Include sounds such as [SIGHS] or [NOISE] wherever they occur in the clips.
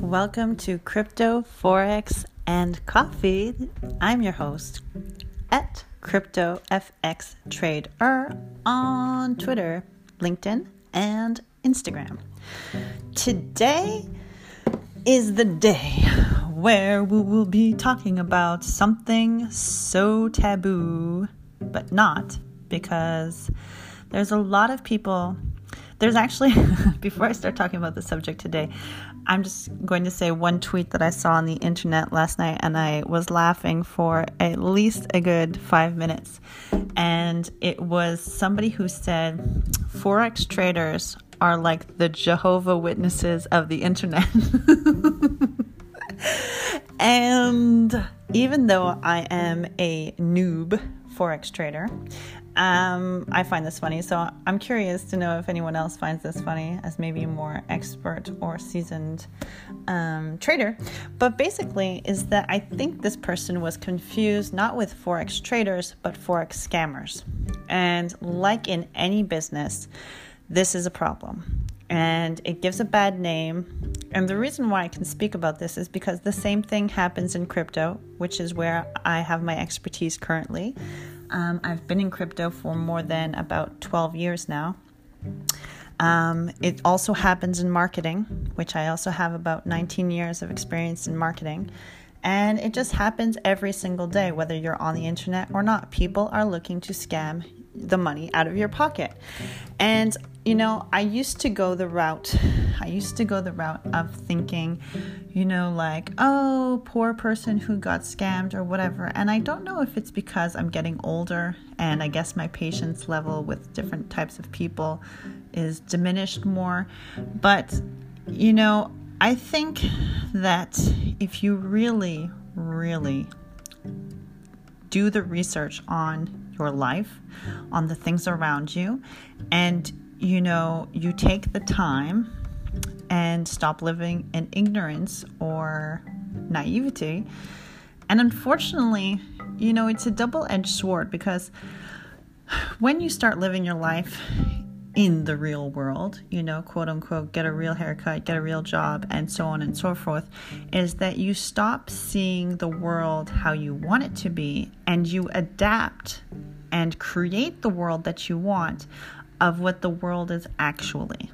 Welcome to Crypto, Forex, and Coffee. I'm your host at Crypto FX Trader on Twitter, LinkedIn, and Instagram. Today is the day where we will be talking about something so taboo, but not because there's a lot of people. There's actually, [LAUGHS] before I start talking about the subject today, I'm just going to say one tweet that I saw on the internet last night, and I was laughing for at least a good five minutes. And it was somebody who said, Forex traders are like the Jehovah Witnesses of the internet. [LAUGHS] and even though I am a noob Forex trader, um, I find this funny, so I'm curious to know if anyone else finds this funny as maybe a more expert or seasoned um, trader. But basically, is that I think this person was confused not with Forex traders, but Forex scammers. And like in any business, this is a problem. And it gives a bad name. And the reason why I can speak about this is because the same thing happens in crypto, which is where I have my expertise currently. Um, I've been in crypto for more than about 12 years now. Um, it also happens in marketing, which I also have about 19 years of experience in marketing. And it just happens every single day, whether you're on the internet or not. People are looking to scam the money out of your pocket. And you know, I used to go the route, I used to go the route of thinking, you know, like, oh, poor person who got scammed or whatever. And I don't know if it's because I'm getting older and I guess my patience level with different types of people is diminished more. But, you know, I think that if you really, really do the research on your life, on the things around you, and you know, you take the time and stop living in ignorance or naivety. And unfortunately, you know, it's a double edged sword because when you start living your life in the real world, you know, quote unquote, get a real haircut, get a real job, and so on and so forth, is that you stop seeing the world how you want it to be and you adapt and create the world that you want of what the world is actually.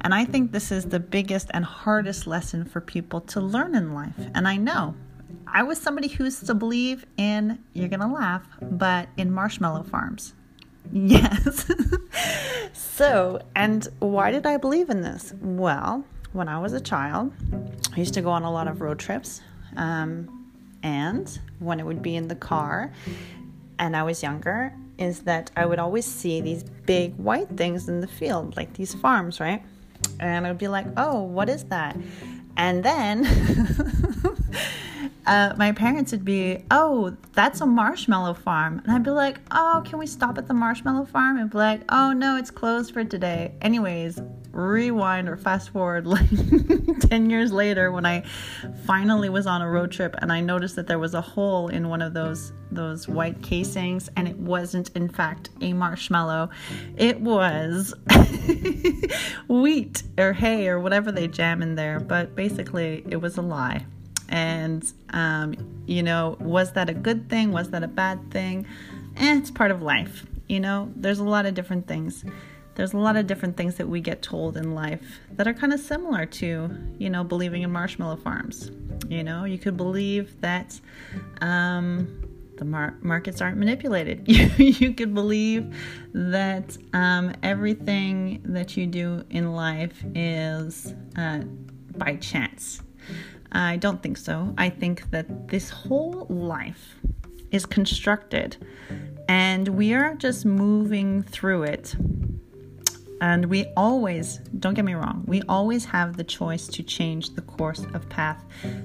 And I think this is the biggest and hardest lesson for people to learn in life. And I know I was somebody who used to believe in, you're going to laugh, but in marshmallow farms. [LAUGHS] Yes. so, and why did I believe in this? Well, when I was a child, I used to go on a lot of road trips. Um, and when it would be in the car and I was younger, is that I would always see these big white things in the field, like these farms, right? And I'd be like, oh, what is that? And then [LAUGHS] uh, my parents would be, oh, that's a marshmallow farm. And I'd be like, oh, can we stop at the marshmallow farm? And be like, oh, no, it's closed for today. Anyways, rewind or fast forward [LAUGHS] like 10 years later when I finally was on a road trip and I noticed that there was a hole in one of those those white casings and it wasn't in fact a marshmallow. It was [LAUGHS] wheat or hay or whatever they jam in there, but basically it was a lie. And um, you know, was that a good thing? Was that a bad thing? Eh, it's part of life. You know, there's a lot of different things there's a lot of different things that we get told in life that are kind of similar to, you know, believing in marshmallow farms. You know, you could believe that um, the mar- markets aren't manipulated. [LAUGHS] you could believe that um, everything that you do in life is uh, by chance. I don't think so. I think that this whole life is constructed and we are just moving through it and we always, don't get me wrong, we always have the choice to change the course of path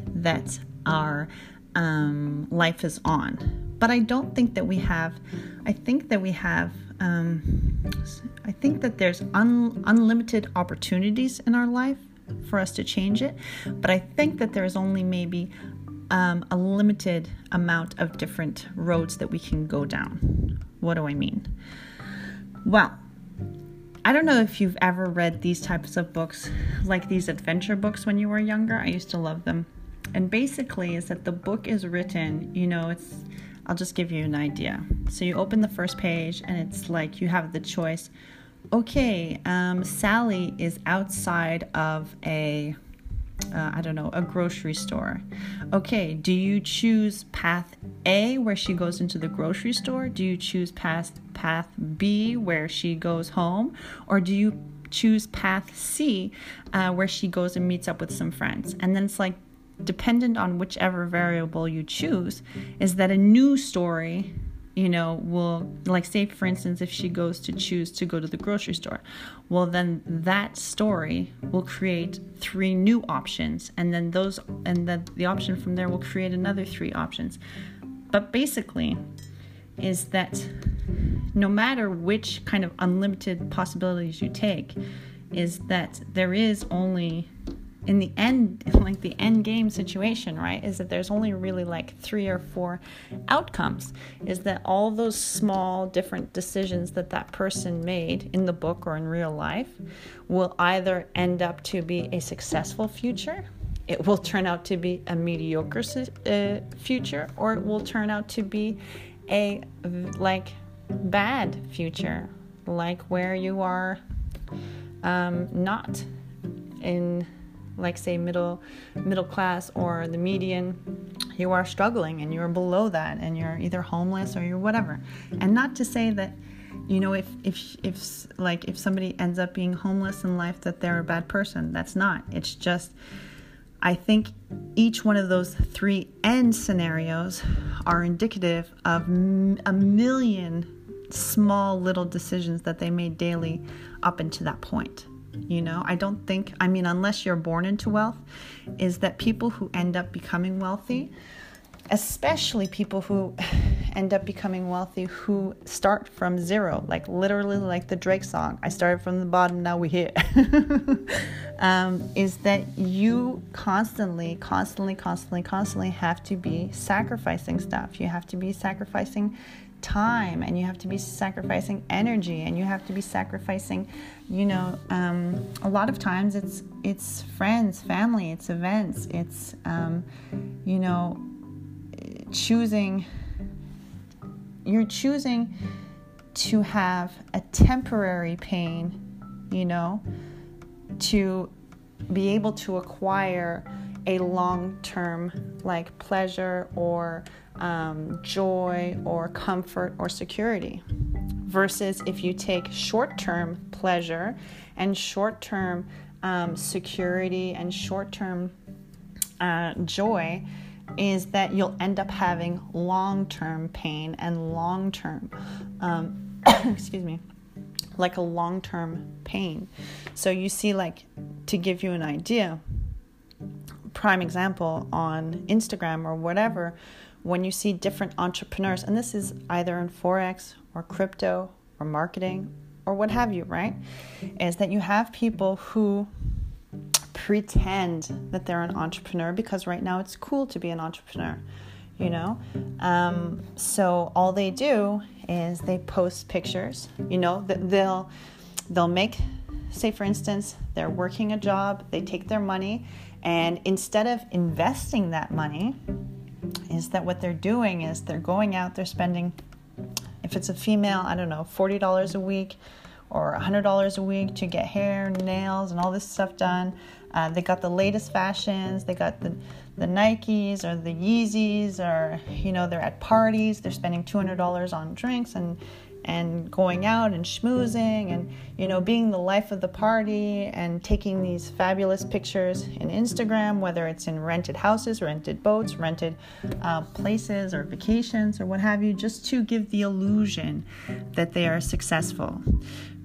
that our um, life is on. But I don't think that we have, I think that we have, um, I think that there's un, unlimited opportunities in our life for us to change it. But I think that there's only maybe um, a limited amount of different roads that we can go down. What do I mean? Well, I don't know if you've ever read these types of books, like these adventure books when you were younger. I used to love them. And basically, is that the book is written, you know, it's, I'll just give you an idea. So you open the first page, and it's like you have the choice okay, um, Sally is outside of a uh, I don't know, a grocery store. Okay, do you choose path A where she goes into the grocery store? Do you choose path path B where she goes home, or do you choose path C uh, where she goes and meets up with some friends? And then it's like dependent on whichever variable you choose, is that a new story you know, will, like, say for instance, if she goes to choose to go to the grocery store, well, then that story will create three new options, and then those, and then the option from there will create another three options. But basically, is that no matter which kind of unlimited possibilities you take, is that there is only in the end [LAUGHS] like the end game situation right is that there's only really like three or four outcomes is that all those small different decisions that that person made in the book or in real life will either end up to be a successful future it will turn out to be a mediocre uh, future or it will turn out to be a like bad future like where you are um, not in like say middle middle class or the median you are struggling and you're below that and you're either homeless or you're whatever. And not to say that you know if if if like if somebody ends up being homeless in life that they're a bad person. That's not. It's just i think each one of those three end scenarios are indicative of a million small little decisions that they made daily up until that point you know? I don't think i mean unless you're born into wealth is that people who end up becoming wealthy especially people who [SIGHS] end up becoming wealthy who start from zero like literally like the drake song i started from the bottom now we here. [LAUGHS] Um, is that you constantly constantly constantly constantly have to be sacrificing stuff. You have to be sacrificing time and you have to be sacrificing energy and you have to be sacrificing you know um, a lot of times it's it's friends family it's events it's um, you know choosing you're choosing to have a temporary pain you know to be able to acquire a long term like pleasure or um, joy or comfort or security. Versus if you take short term pleasure and short term um, security and short term uh, joy, is that you'll end up having long term pain and long term, um, [COUGHS] excuse me, like a long term pain. So you see, like, to give you an idea, prime example on Instagram or whatever, when you see different entrepreneurs, and this is either in Forex or crypto or marketing or what have you, right? Is that you have people who pretend that they're an entrepreneur because right now it's cool to be an entrepreneur, you know? Um, so all they do is they post pictures, you know, they'll, they'll make, say for instance, they're working a job, they take their money, and instead of investing that money, is that what they're doing is they're going out, they're spending, if it's a female, I don't know, $40 a week or $100 a week to get hair, nails, and all this stuff done. Uh, they got the latest fashions, they got the, the Nikes or the Yeezys, or, you know, they're at parties, they're spending $200 on drinks and and going out and schmoozing and you know being the life of the party and taking these fabulous pictures in Instagram, whether it's in rented houses, rented boats, rented uh, places or vacations or what have you, just to give the illusion that they are successful.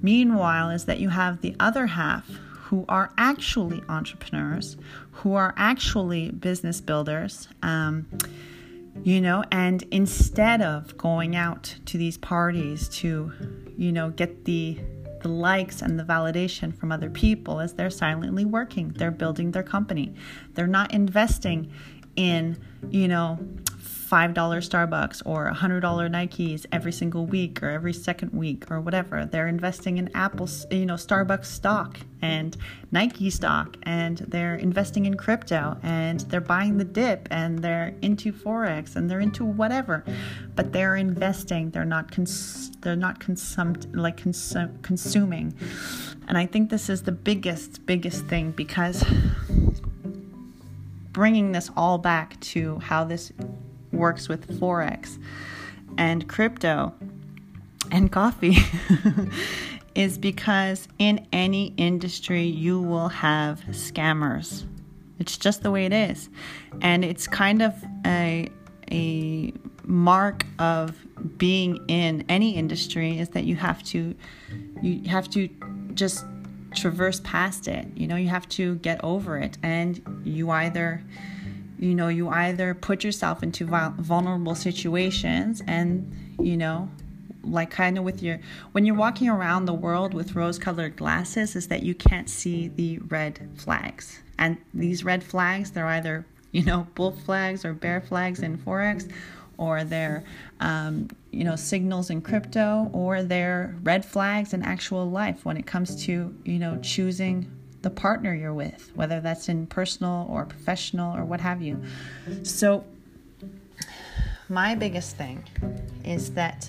Meanwhile, is that you have the other half who are actually entrepreneurs, who are actually business builders. Um, you know and instead of going out to these parties to you know get the the likes and the validation from other people as they're silently working they're building their company. They're not investing in, you know, $5 Starbucks or $100 Nikes every single week or every second week or whatever. They're investing in Apple, you know, Starbucks stock and Nike stock and they're investing in crypto and they're buying the dip and they're into forex and they're into whatever. But they're investing, they're not cons- they're not consumed like consu- consuming. And I think this is the biggest biggest thing because bringing this all back to how this works with Forex and crypto and coffee [LAUGHS] is because in any industry you will have scammers. It's just the way it is. And it's kind of a a mark of being in any industry is that you have to you have to just traverse past it. You know, you have to get over it and you either you know you either put yourself into vulnerable situations and you know like kind of with your when you're walking around the world with rose colored glasses is that you can't see the red flags. And these red flags they're either you know bull flags or bear flags in forex or they're um, you know signals in crypto or they're red flags in actual life when it comes to you know choosing the partner you're with, whether that's in personal or professional or what have you. So, my biggest thing is that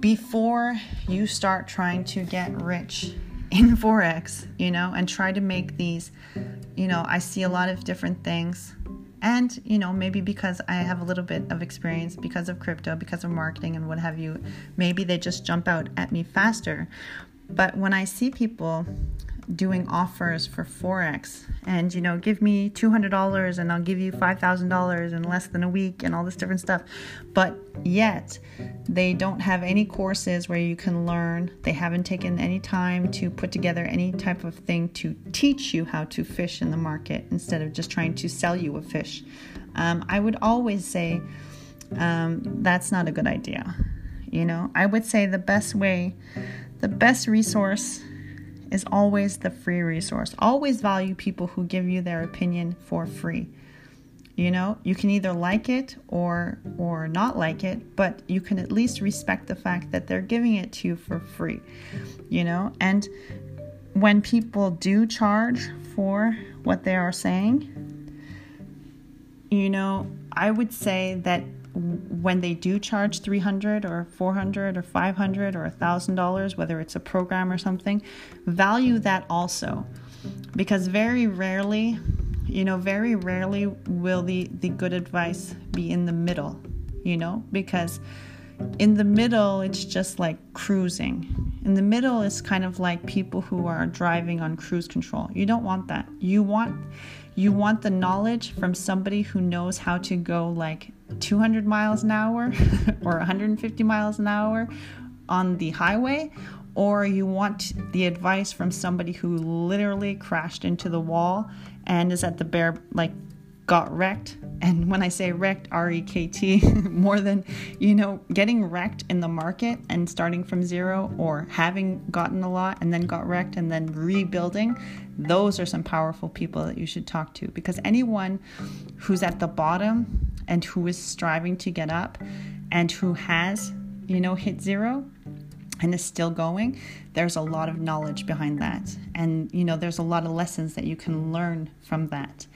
before you start trying to get rich [LAUGHS] in Forex, you know, and try to make these, you know, I see a lot of different things. And, you know, maybe because I have a little bit of experience because of crypto, because of marketing and what have you, maybe they just jump out at me faster. But when I see people doing offers for forex. And you know give me $200 and i'll give you $5000 in less than a week and all this different stuff. But yet they don't have any courses where you can learn. They haven't taken any time to put together any type of thing to teach you how to fish in the market instead of just trying to sell you a fish. Um, i would always say um, that's not a good idea. You know i would say the best way the best resource is always the free resource. Always value people who give you their opinion for free. You know, you can either like it or or not like it, but you can at least respect the fact that they're giving it to you for free. You know, and when people do charge for what they are saying, you know, I would say that when they do charge 300 or 400 or 500 or $1000 whether it's a program or something value that also. Because very rarely you know very rarely will the the good advice be in the middle you know? Because in the middle it's just like cruising. In the middle is kind of like people who are driving on cruise control. You don't want that. You want you want the knowledge from somebody who knows how to go like 200 miles an hour or 150 miles an hour on the highway, or you want the advice from somebody who literally crashed into the wall and is at the bare, like, got wrecked. And when I say wrecked, R E K T, [LAUGHS] more than, you know, getting wrecked in the market and starting from zero or having gotten a lot and then got wrecked and then rebuilding, those are some powerful people that you should talk to because anyone who's at the bottom and who is striving to get up and who has, you know, hit zero and is still going, there's a lot of knowledge behind that. And, you know, there's a lot of lessons that you can learn from that.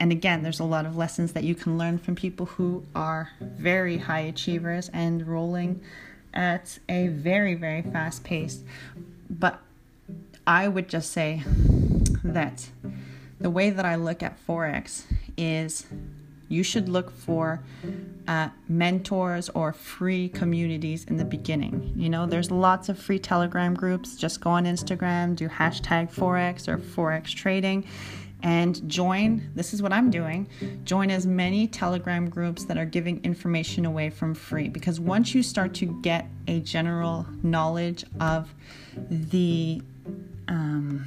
And again, there's a lot of lessons that you can learn from people who are very high achievers and rolling at a very, very fast pace. But I would just say that the way that I look at Forex is you should look for uh, mentors or free communities in the beginning. You know, there's lots of free Telegram groups. Just go on Instagram, do hashtag Forex or Forex trading, and join. This is what I'm doing join as many Telegram groups that are giving information away from free. Because once you start to get a general knowledge of the um,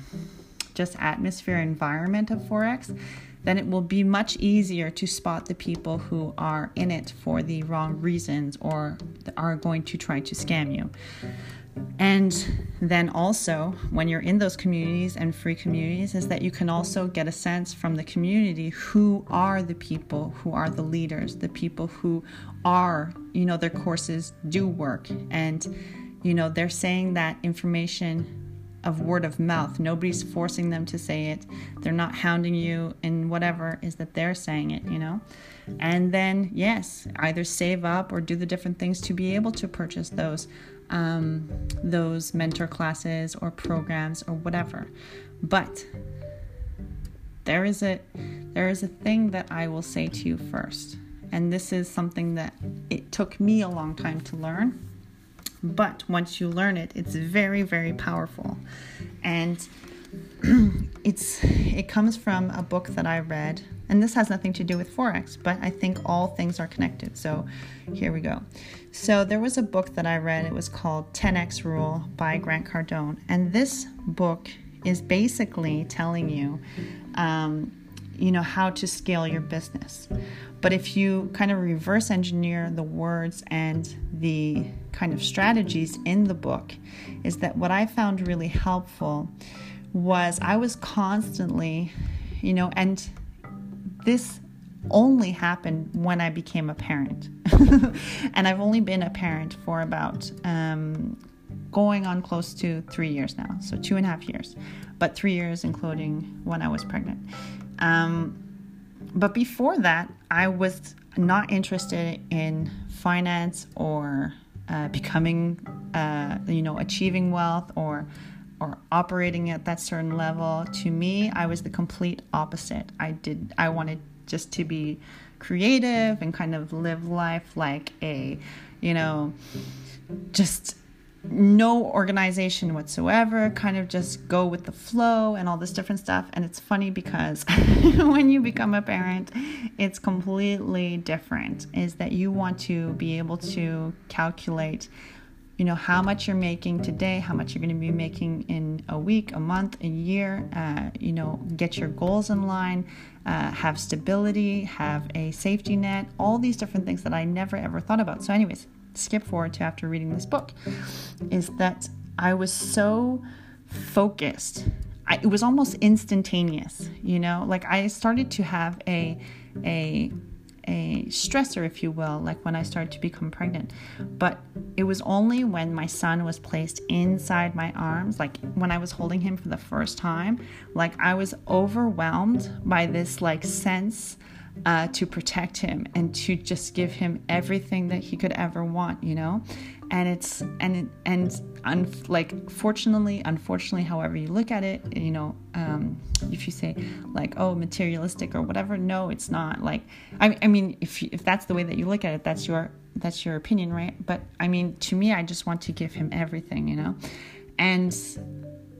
just atmosphere environment of Forex, then it will be much easier to spot the people who are in it for the wrong reasons or are going to try to scam you. And then also when you're in those communities and free communities is that you can also get a sense from the community who are the people who are the leaders the people who are you know their courses do work. And you know they're saying that information of word of mouth nobody's forcing them to say it. They're not hounding you and whatever is that they're saying it you know? And then yes either save up or do the different things to be able to purchase those um, those mentor classes or programs or whatever. But there is a there is a thing that I will say to you first. And this is something that it took me a long time to learn. But once you learn it, it's very, very powerful. And [CLEARS THROAT] it's it comes from a book that I read, and this has nothing to do with forex, but I think all things are connected. So here we go. So there was a book that I read. It was called 10x Rule by Grant Cardone, and this book is basically telling you, um, you know, how to scale your business. But if you kind of reverse engineer the words and the kind of strategies in the book, is that what I found really helpful was I was constantly, you know, and this only happened when I became a parent. [LAUGHS] and I've only been a parent for about um, going on close to three years now. So two and a half years, but three years including when I was pregnant. Um, but before that, I was not interested in finance or uh, becoming, uh, you know, achieving wealth or or operating at that certain level. To me, I was the complete opposite. I did I wanted just to be creative and kind of live life like a, you know, just no organization whatsoever, kind of just go with the flow and all this different stuff. And it's funny because [LAUGHS] when you become a parent, it's completely different. Is that you want to be able to calculate you know how much you're making today how much you're going to be making in a week a month a year uh, you know get your goals in line uh, have stability have a safety net all these different things that i never ever thought about. So anyways skip forward to after reading this book is that i was so focused. I, it was almost instantaneous you know? Like i started to have a a a stressor, if you will, like when I started to become pregnant. But it was only when my son was placed inside my arms, like when I was holding him for the first time, like I was overwhelmed by this like sense uh, to protect him and to just give him everything that he could ever want, you know and it's and and un, like fortunately unfortunately however you look at it you know um, if you say like oh materialistic or whatever no it's not like I, I mean if if that's the way that you look at it that's your that's your opinion right? But I mean to me I just want to give him everything you know? And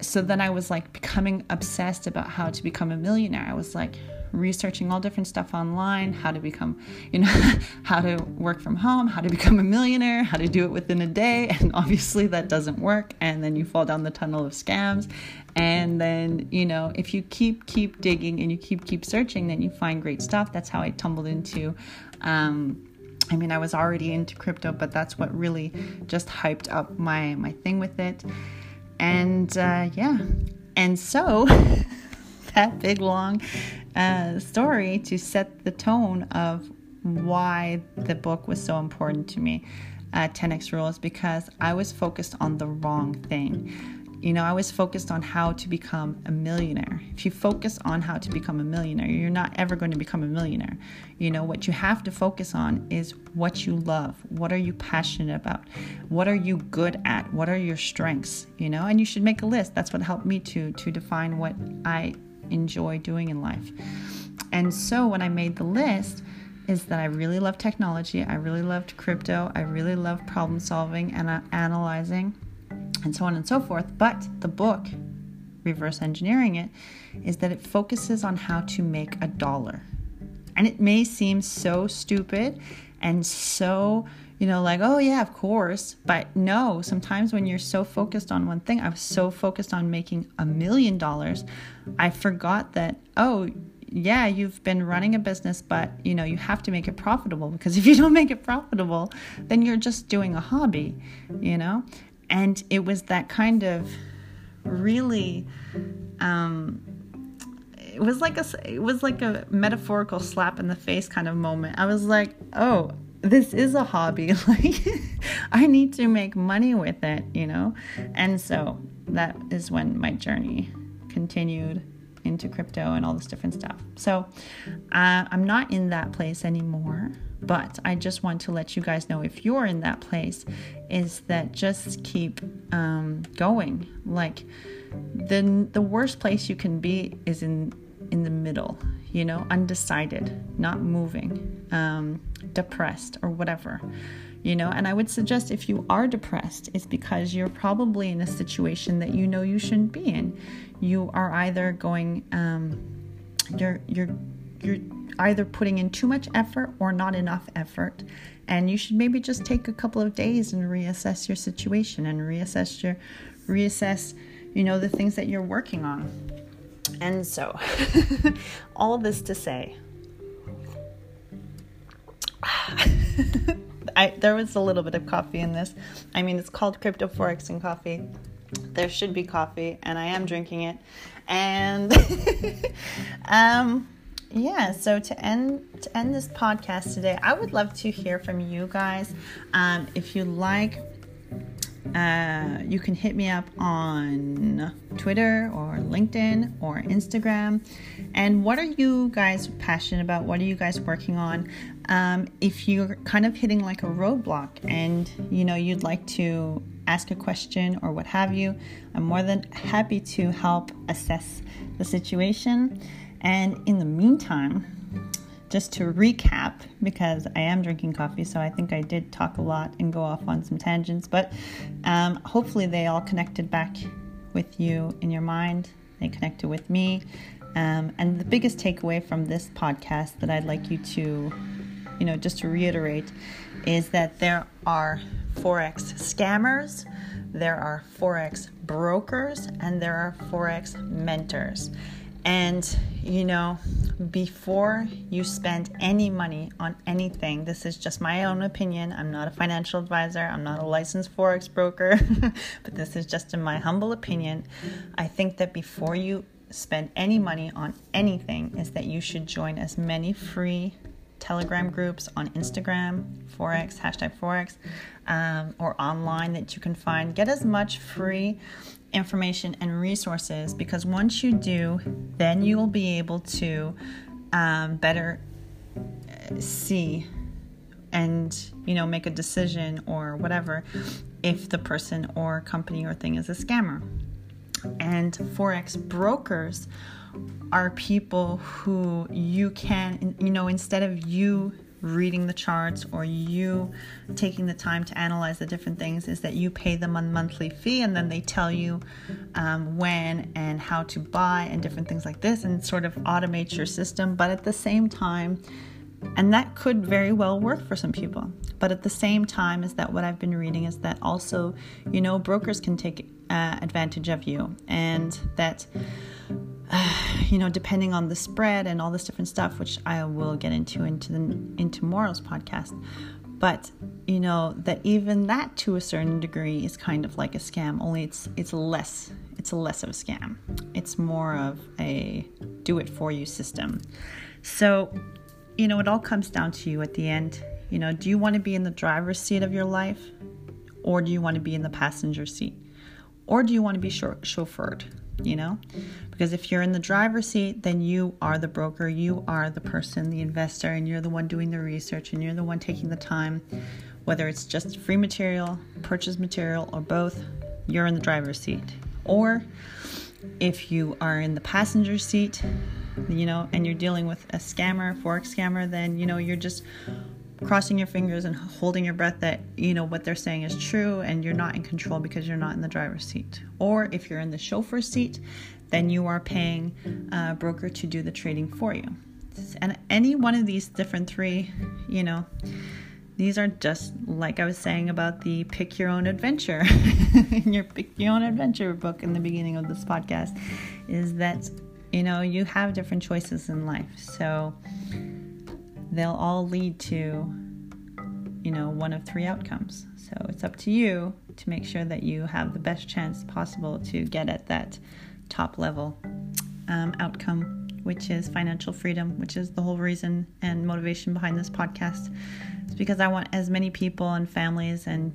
so then I was like becoming obsessed about how to become a millionaire. I was like researching all different stuff online how to become you know [LAUGHS] how to work from home how to become a millionaire how to do it within a day and [LAUGHS] obviously that doesn't work and then you fall down the tunnel of scams. And then you know if you keep keep digging and you keep keep searching then you find great stuff. That's how i tumbled into um, I mean, I was already into crypto, but that's what really just hyped up my my thing with it. And uh, yeah, and so [LAUGHS] that big long uh, story to set the tone of why the book was so important to me. Uh, 10x rules because I was focused on the wrong thing. You know, I was focused on how to become a millionaire. If you focus on how to become a millionaire, you're not ever going to become a millionaire. You know, what you have to focus on is what you love. What are you passionate about? What are you good at? What are your strengths? You know, and you should make a list. That's what helped me to to define what I enjoy doing in life. And so when I made the list, is that I really love technology, I really loved crypto, I really love problem solving and uh, analyzing, and so on and so forth. But the book, Reverse Engineering It, is that it focuses on how to make a dollar. And it may seem so stupid and so you know, like, oh yeah, of course. But no, sometimes when you're so focused on one thing, I was so focused on making a million dollars, I forgot that, oh, yeah, you've been running a business, but you know, you have to make it profitable because if you don't make it profitable, then you're just doing a hobby, you know? and it was that kind of really um, it was like a it was like a metaphorical slap in the face kind of moment. I was like, "Oh, this is a hobby. [LAUGHS] Like I need to make money with it, you know?" And so that is when my journey continued into crypto and all this different stuff. So uh, I'm not in that place anymore, but I just want to let you guys know if you're in that place, is that just keep um, going. Like the the worst place you can be is in in the middle, you know, undecided, not moving, um, depressed, or whatever you know? And i would suggest if you are depressed it's because you're probably in a situation that you know you shouldn't be in. You are either going um, you're you're you're either putting in too much effort or not enough effort. And you should maybe just take a couple of days and reassess your situation and reassess your reassess you know the things that you're working on. And so [LAUGHS] all this to say [SIGHS] I, there was a little bit of coffee in this. I mean, it's called Crypto Forex and Coffee. There should be coffee, and I am drinking it. And [LAUGHS] um, yeah, so to end to end this podcast today, I would love to hear from you guys. Um, if you like uh, you can hit me up on Twitter or LinkedIn or Instagram. And what are you guys passionate about? What are you guys working on? Um, if you're kind of hitting like a roadblock and you know you'd like to ask a question or what have you, I'm more than happy to help assess the situation. And in the meantime, just to recap, because I am drinking coffee, so I think I did talk a lot and go off on some tangents, but um, hopefully they all connected back with you in your mind. They connected with me. Um, and the biggest takeaway from this podcast that I'd like you to, you know, just to reiterate is that there are Forex scammers, there are Forex brokers, and there are Forex mentors. And, you know, before you spend any money on anything, this is just my own opinion. I'm not a financial advisor, I'm not a licensed Forex broker, [LAUGHS] but this is just in my humble opinion. I think that before you spend any money on anything, is that you should join as many free Telegram groups on Instagram, Forex, hashtag Forex, um, or online that you can find. Get as much free information and resources because once you do, then you will be able to um, better uh, see and you know make a decision or whatever if the person or company or thing is a scammer. And forex brokers are people who you can you know instead of you reading the charts or you taking the time to analyze the different things is that you pay them a monthly fee and then they tell you um, when and how to buy and different things like this and sort of automate your system. But at the same time, and that could very well work for some people. But at the same time, is that what I've been reading is that also, you know, brokers can take uh, advantage of you and that [SIGHS] you know, depending on the spread and all this different stuff, which I will get into into the, into tomorrow's podcast. But you know that even that, to a certain degree, is kind of like a scam. Only it's it's less it's less of a scam. It's more of a do it for you system. So, you know, it all comes down to you at the end. You know, do you want to be in the driver's seat of your life, or do you want to be in the passenger seat, or do you want to be chauffeured? you know? Because if you're in the driver's seat, then you are the broker, you are the person, the investor, and you're the one doing the research and you're the one taking the time, whether it's just free material, purchase material, or both, you're in the driver's seat. Or if you are in the passenger seat, you know, and you're dealing with a scammer, forex scammer, then you know you're just crossing your fingers and holding your breath that you know what they're saying is true and you're not in control because you're not in the driver's seat. Or if you're in the chauffeur's seat, then you are paying a broker to do the trading for you. And any one of these different three, you know, these are just like I was saying about the pick your own adventure in [LAUGHS] your pick your own adventure book in the beginning of this podcast is that you know you have different choices in life. So they'll all lead to you know, one of three outcomes. So it's up to you to make sure that you have the best chance possible to get at that top level um, outcome, which is financial freedom, which is the whole reason and motivation behind this podcast. It's because I want as many people and families and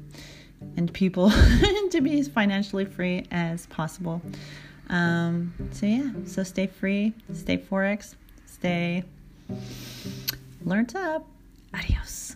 and people [LAUGHS] to be as financially free as possible. Um, so yeah, so stay free, stay forex, stay learned up. Adios.